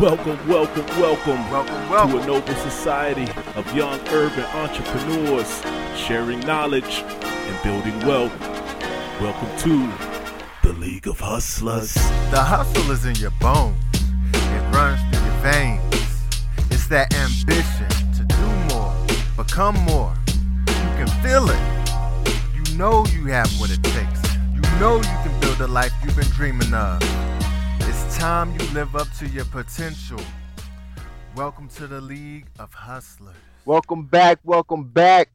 Welcome, welcome, welcome, Welcome, welcome. to a noble society of young urban entrepreneurs sharing knowledge and building wealth. Welcome to the League of Hustlers. The hustle is in your bones. It runs through your veins. It's that ambition to do more, become more. You can feel it. You know you have what it takes. You know you can build the life you've been dreaming of. It's time you live up to your potential. Welcome to the League of Hustlers. Welcome back. Welcome back.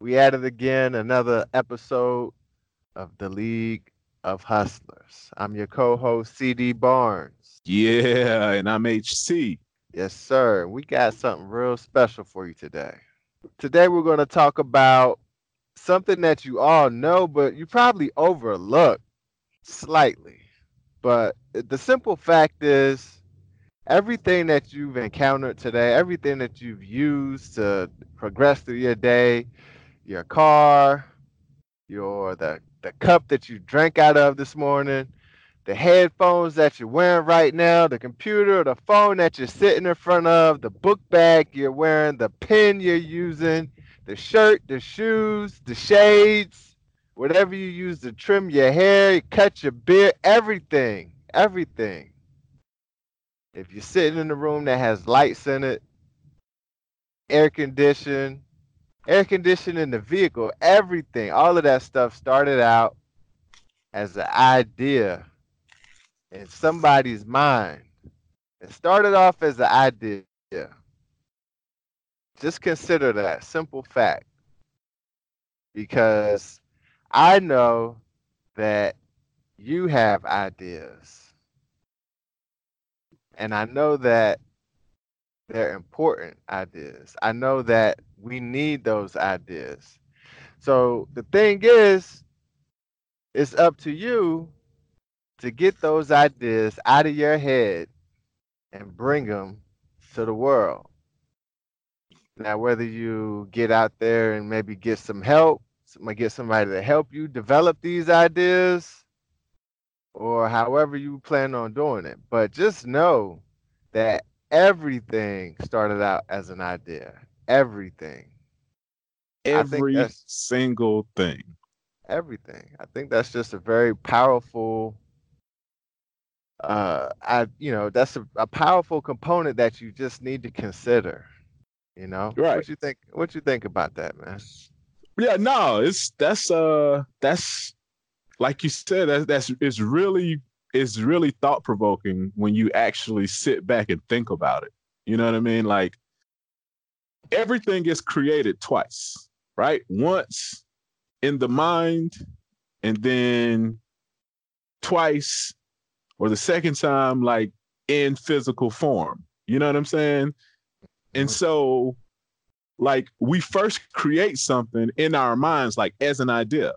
We at it again. Another episode of the League of Hustlers. I'm your co-host CD Barnes. Yeah, and I'm HC. Yes, sir. We got something real special for you today. Today we're going to talk about something that you all know, but you probably overlook slightly. But the simple fact is, everything that you've encountered today, everything that you've used to progress through your day, your car, your the the cup that you drank out of this morning, the headphones that you're wearing right now, the computer, the phone that you're sitting in front of, the book bag you're wearing, the pen you're using, the shirt, the shoes, the shades, whatever you use to trim your hair, cut your beard, everything, everything. If you're sitting in a room that has lights in it, air conditioned, air conditioned in the vehicle, everything, all of that stuff started out as an idea in somebody's mind. It started off as an idea. Just consider that simple fact. Because I know that you have ideas. And I know that they're important ideas. I know that we need those ideas. So the thing is, it's up to you to get those ideas out of your head and bring them to the world. Now, whether you get out there and maybe get some help, might get somebody to help you develop these ideas, or however you plan on doing it. But just know that everything started out as an idea. Everything. Every single thing. everything. I think that's just a very powerful uh I you know, that's a, a powerful component that you just need to consider. You know? Right. What you think what you think about that, man? Yeah, no, it's that's uh that's like you said, that's that's it's really it's really thought provoking when you actually sit back and think about it. You know what I mean? Like everything is created twice, right? Once in the mind, and then twice or the second time, like in physical form. You know what I'm saying? And so, like, we first create something in our minds, like as an idea.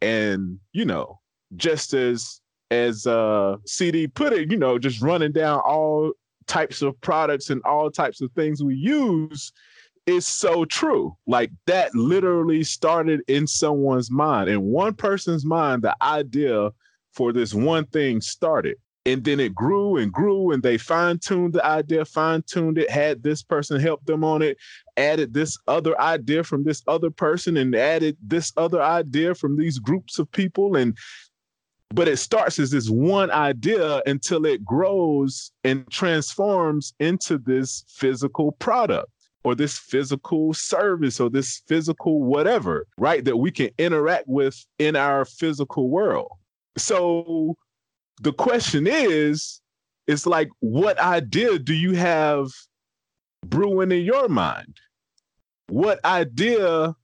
And, you know, just as as uh CD put it, you know, just running down all types of products and all types of things we use is so true. Like that literally started in someone's mind. In one person's mind, the idea for this one thing started. And then it grew and grew, and they fine tuned the idea, fine tuned it, had this person help them on it, added this other idea from this other person, and added this other idea from these groups of people. And but it starts as this one idea until it grows and transforms into this physical product or this physical service or this physical whatever, right? That we can interact with in our physical world. So the question is, it's like, what idea do you have brewing in your mind? What idea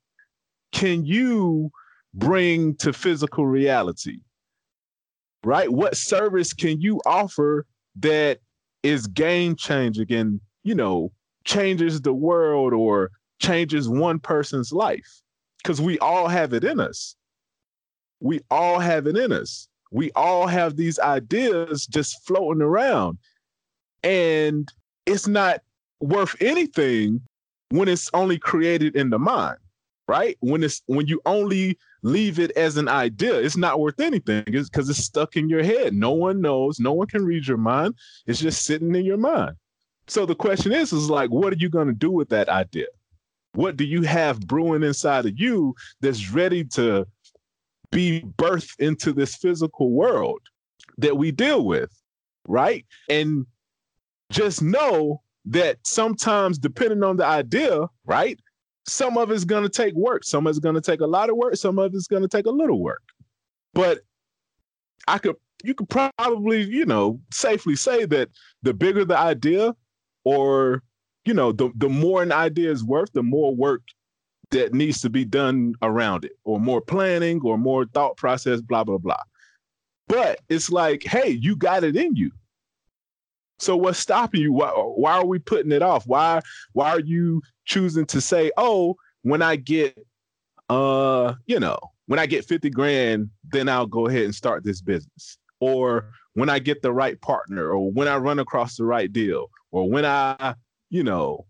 can you bring to physical reality? Right? What service can you offer that is game changing and, you know, changes the world or changes one person's life? Because we all have it in us. We all have it in us. We all have these ideas just floating around. And it's not worth anything when it's only created in the mind. right? When it's when you only leave it as an idea, it's not worth anything. It's because it's stuck in your head. No one knows, no one can read your mind. It's just sitting in your mind. So the question is, is like, what are you going to do with that idea? What do you have brewing inside of you that's ready to be birthed into this physical world that we deal with? Right. And just know that sometimes, depending on the idea, right, some of it's going to take work. Some of it's going to take a lot of work. Some of it's going to take a little work. But I could, you could probably, you know, safely say that the bigger the idea, or you know, the the more an idea is worth, the more work that needs to be done around it, or more planning, or more thought process, blah blah blah. But it's like, hey, you got it in you. So what's stopping you? Why, why are we putting it off? Why why are you choosing to say, oh, when I get uh, you know, when I get 50 grand, then I'll go ahead and start this business. Or when I get the right partner, or when I run across the right deal, or when I, you know,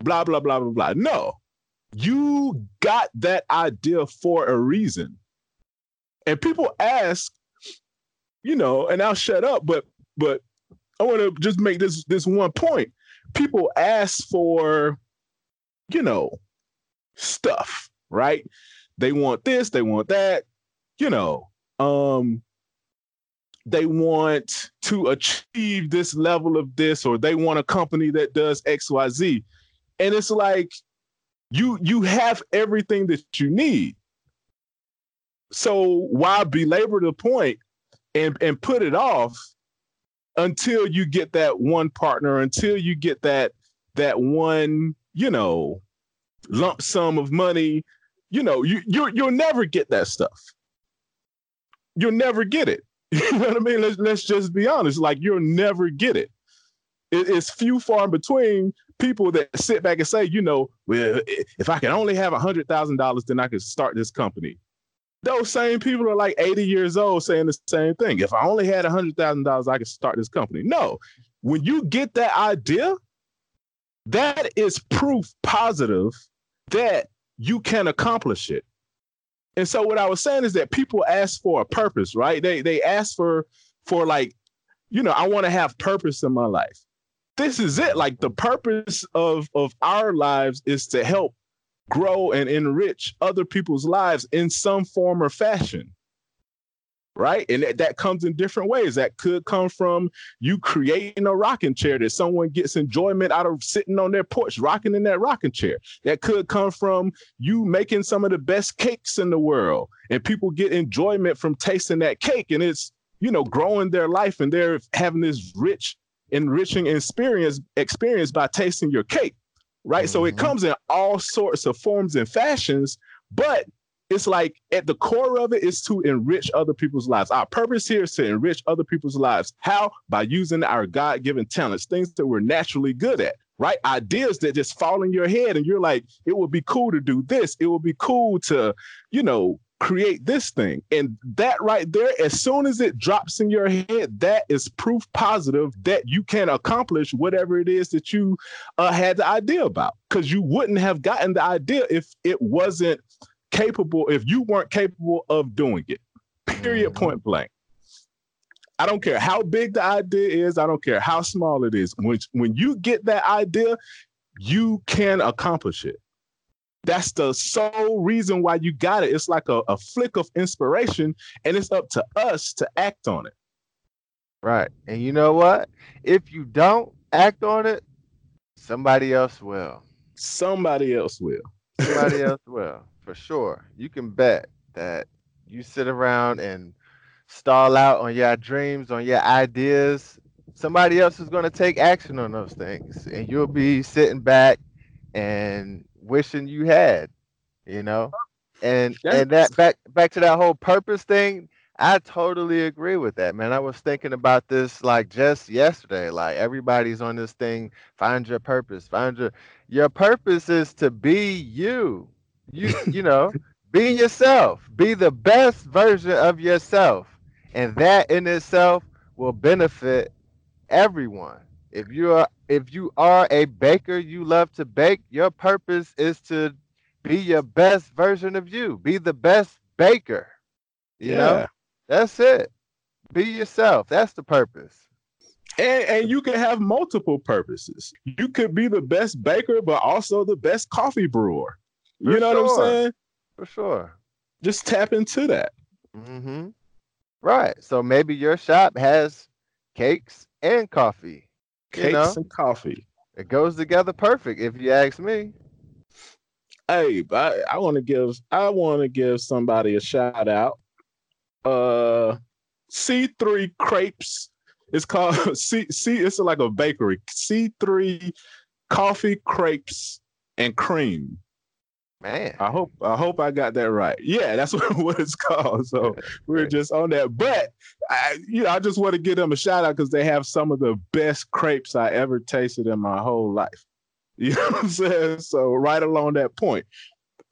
blah, blah, blah, blah, blah. No, you got that idea for a reason. And people ask, you know, and I'll shut up, but but I want to just make this this one point. People ask for, you know, stuff, right? They want this, they want that, you know. Um they want to achieve this level of this or they want a company that does XYZ. And it's like you you have everything that you need. So why belabor the point and and put it off until you get that one partner, until you get that that one, you know, lump sum of money, you know, you you you'll never get that stuff. You'll never get it. You know what I mean? Let's let's just be honest. Like you'll never get it. it it's few far in between people that sit back and say, you know, well, if I can only have a hundred thousand dollars, then I can start this company those same people are like 80 years old saying the same thing. If I only had a hundred thousand dollars, I could start this company. No, when you get that idea, that is proof positive that you can accomplish it. And so what I was saying is that people ask for a purpose, right? They they ask for for like, you know, I want to have purpose in my life. This is it. Like the purpose of of our lives is to help grow and enrich other people's lives in some form or fashion right? And that, that comes in different ways. That could come from you creating a rocking chair that someone gets enjoyment out of sitting on their porch rocking in that rocking chair. That could come from you making some of the best cakes in the world and people get enjoyment from tasting that cake and it's you know growing their life and they're having this rich enriching experience experience by tasting your cake right? Mm-hmm. So it mm-hmm. comes in all sorts of forms and fashions, but it's like at the core of it is to enrich other people's lives. Our purpose here is to enrich other people's lives. How? By using our God given talents, things that we're naturally good at, right? Ideas that just fall in your head and you're like, it would be cool to do this. It would be cool to, you know, create this thing. And that right there, as soon as it drops in your head, that is proof positive that you can accomplish whatever it is that you uh, had the idea about. Because you wouldn't have gotten the idea if it wasn't capable, if you weren't capable of doing it. Period, mm-hmm. point blank. I don't care how big the idea is. I don't care how small it is. When, when you get that idea, you can accomplish it. That's the sole reason why you got it. It's like a, a flick of inspiration, and it's up to us to act on it. Right. And you know what? If you don't act on it, somebody else will. Somebody else will. somebody else will, for sure. You can bet that you sit around and stall out on your dreams, on your ideas. Somebody else is going to take action on those things, and you'll be sitting back and wishing you had, you know? And That's, and that back back to that whole purpose thing, I totally agree with that, man. I was thinking about this like just yesterday. Like everybody's on this thing, find your purpose, find your your purpose is to be you. You you know, be yourself. Be the best version of yourself. And that in itself will benefit everyone. If you are if you are a baker, you love to bake, your purpose is to be your best version of you. Be the best baker. You Yeah. know, that's it. Be yourself. That's the purpose. And, and you can have multiple purposes. You could be the best baker, but also the best coffee brewer. You For know what I'm saying? For sure. Just tap into that. hmm Right. So maybe your shop has cakes and coffee. You Cakes know? and coffee. It goes together perfect, if you ask me. Hey, I, I want to give I want to give somebody a shout out. Uh, C3 Crepes. It's called C C. It's like a bakery. C3 Coffee Crepes and Cream. Man. I hope I hope I got that right. Yeah, that's what, what it's called. So we're just on that. But I, you know, I just want to give them a shout out because they have some of the best crepes I ever tasted in my whole life. You know what I'm saying? So right along that point.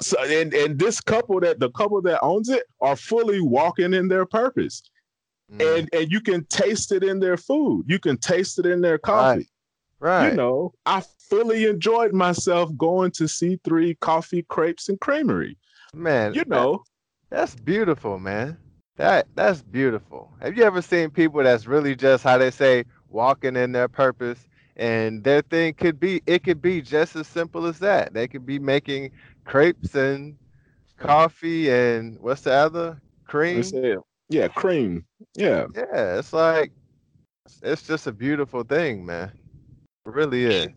So and and this couple that the couple that owns it are fully walking in their purpose. Mm, And and you can taste it in their food. You can taste it in their coffee right. You know, I fully enjoyed myself going to C3 Coffee, Crepes, and Creamery. Man, You that- know, That's beautiful, man. That that's beautiful. Have you ever seen people that's really just how they say walking in their purpose and their thing could be it could be just as simple as that. They could be making crepes and coffee and what's the other? Cream. yeah, cream. Yeah. Yeah, it's like it's just a beautiful thing, man. It really is.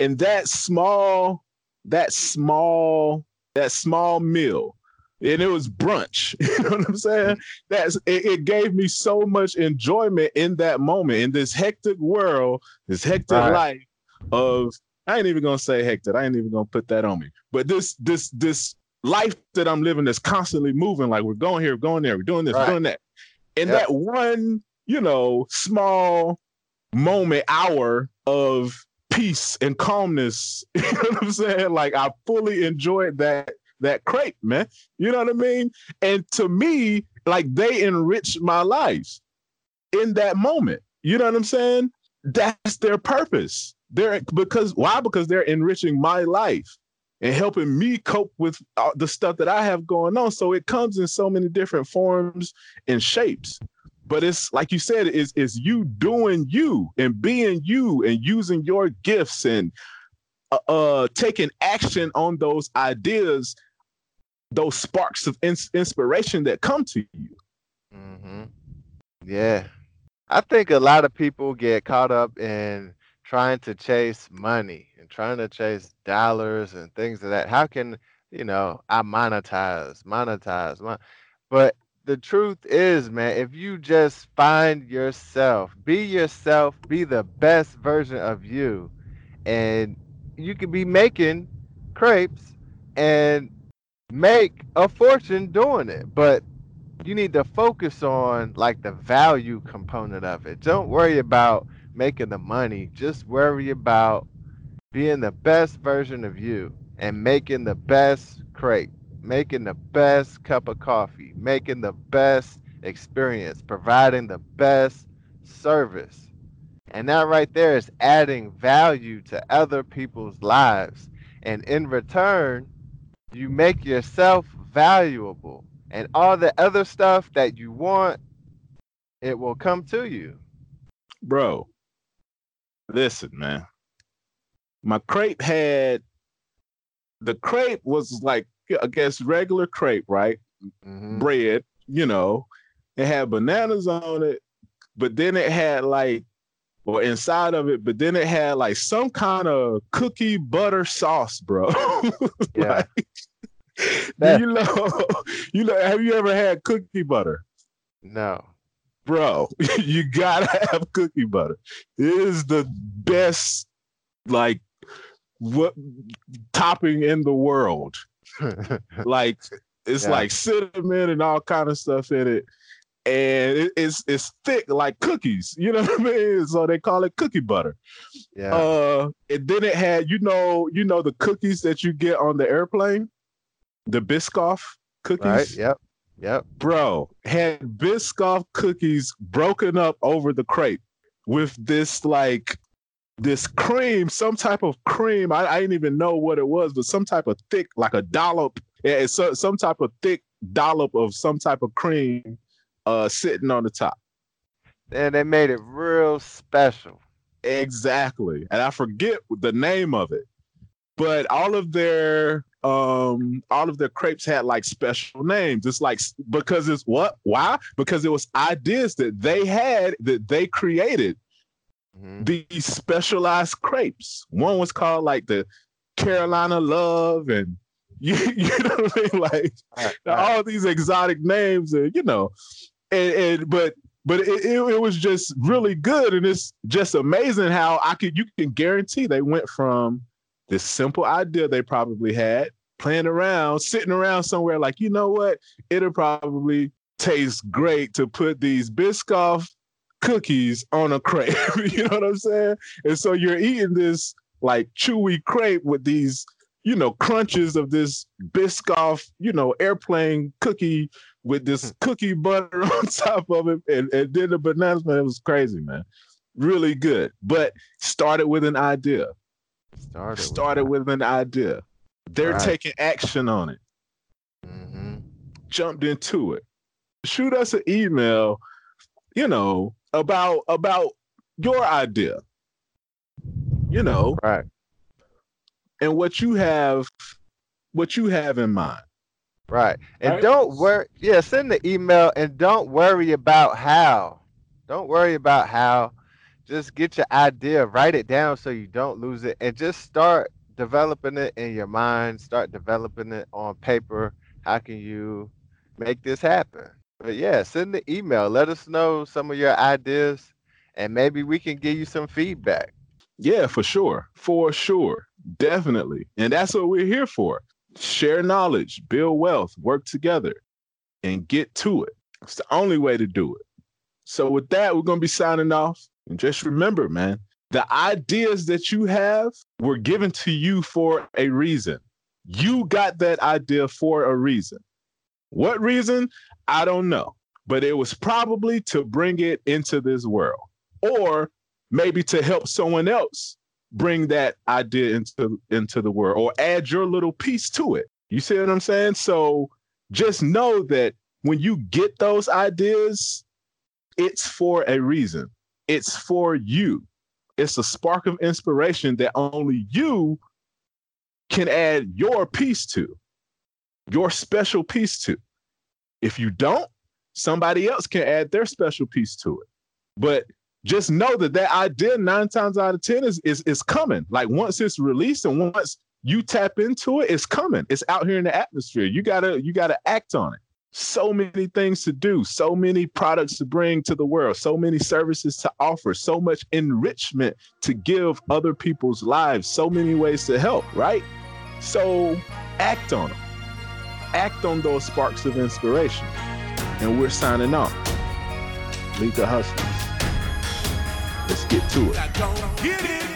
And that small, that small, that small meal. And it was brunch. You know what I'm saying? That's it, it gave me so much enjoyment in that moment, in this hectic world, this hectic Right. life of I ain't even gonna say hectic. I ain't even gonna put that on me. But this this this life that I'm living that's constantly moving, like we're going here, going there, we're doing this, Right. doing that. And Yep. that one, you know, small moment, hour of peace and calmness. You know what I'm saying? Like I fully enjoyed that that crepe, man. You know what I mean? And to me, like they enriched my life in that moment. You know what I'm saying? That's their purpose. They're because why? Because they're enriching my life and helping me cope with uh, the stuff that I have going on. So it comes in so many different forms and shapes. But it's like you said, is is you doing you and being you and using your gifts and uh, uh taking action on those ideas, those sparks of ins- inspiration that come to you. hmm Yeah. I think a lot of people get caught up in trying to chase money and trying to chase dollars and things of that. How can, you know, I monetize, monetize, mon- but the truth is, man, if you just find yourself, be yourself, be the best version of you, and you could be making crepes and make a fortune doing it. But you need to focus on like the value component of it. Don't worry about making the money. Just worry about being the best version of you and making the best crepe, making the best cup of coffee, making the best experience, providing the best service. And that right there is adding value to other people's lives. And in return, you make yourself valuable and all the other stuff that you want it will come to you Bro, listen, man. My crepe had the crepe was like I guess regular crepe, right? Mhm. bread, you know, it had bananas on it, but then it had like, or inside of it, but then it had like some kind of cookie butter sauce, bro. Yeah. Like, you know, you know, have you ever had cookie butter? no Bro, you gotta have cookie butter. It is the best, like, what topping in the world like it's Yeah. like cinnamon and all kind of stuff in it. And it, it's it's thick like cookies. You know what i mean? So they call it cookie butter. Yeah. Uh and then it had you know you know the cookies that you get on the airplane? The biscoff cookies? Right yep yep. Bro had biscoff cookies broken up over the crepe with this like this cream, some type of cream. I, I didn't even know what it was, but some type of thick, like a dollop. Yeah, it's so, some type of thick dollop of some type of cream uh, sitting on the top. And they made it real special. Exactly. And I forget the name of it. But all of their um all of their crepes had like special names. It's like because it's what? Why? Because it was ideas that they had that they created. Mm-hmm. These specialized crepes. One was called like the Carolina Love and you, you know what I mean? Like right, right. all these exotic names and you know, and, and but but it, it, it, was just really good and it's just amazing how i could you can guarantee they went from this simple idea they probably had playing around sitting around somewhere like you know what it'll probably taste great to put these biscoff cookies on a crepe you know what i'm saying and so you're eating this like chewy crepe with these you know crunches of this biscoff you know airplane cookie with this hmm. cookie butter on top of it, and, and then the bananas, man, it was crazy, man. Really good, but started with an idea. Started, started with, with an idea. They're right. taking action on it. Mm-hmm. Jumped into it. Shoot us an email, you know, about about your idea. You know, right. And what you have, what you have in mind. Right. And right. don't worry. Yeah, send the email and don't worry about how. Don't worry about how. Just get your idea, write it down so you don't lose it, and just start developing it in your mind. Start developing it on paper. How can you make this happen? But yeah, send the email. Let us know some of your ideas, and maybe we can give you some feedback. Yeah, for sure. For sure. Definitely. And that's what we're here for share knowledge, build wealth, work together, and get to it. It's the only way to do it. So, with that, we're going to be signing off. And just remember, man, the ideas that you have were given to you for a reason. You got that idea for a reason. What reason? I don't know. But it was probably to bring it into this world or maybe to help someone else bring that idea into into the world or add your little piece to it. You see what I'm saying? So just know that when you get those ideas, it's for a reason. It's for you. It's a spark of inspiration that only you can add your piece to, your special piece to. If you don't, somebody else can add their special piece to it. But just know that that idea nine times out of ten is is is coming. Like once it's released and once you tap into it, it's coming. It's out here in the atmosphere. You gotta you gotta act on it. So many things to do, so many products to bring to the world, so many services to offer, so much enrichment to give other people's lives, so many ways to help, right? So act on them. Act on those sparks of inspiration. And we're signing off. Lead the hustlers. Let's get to it.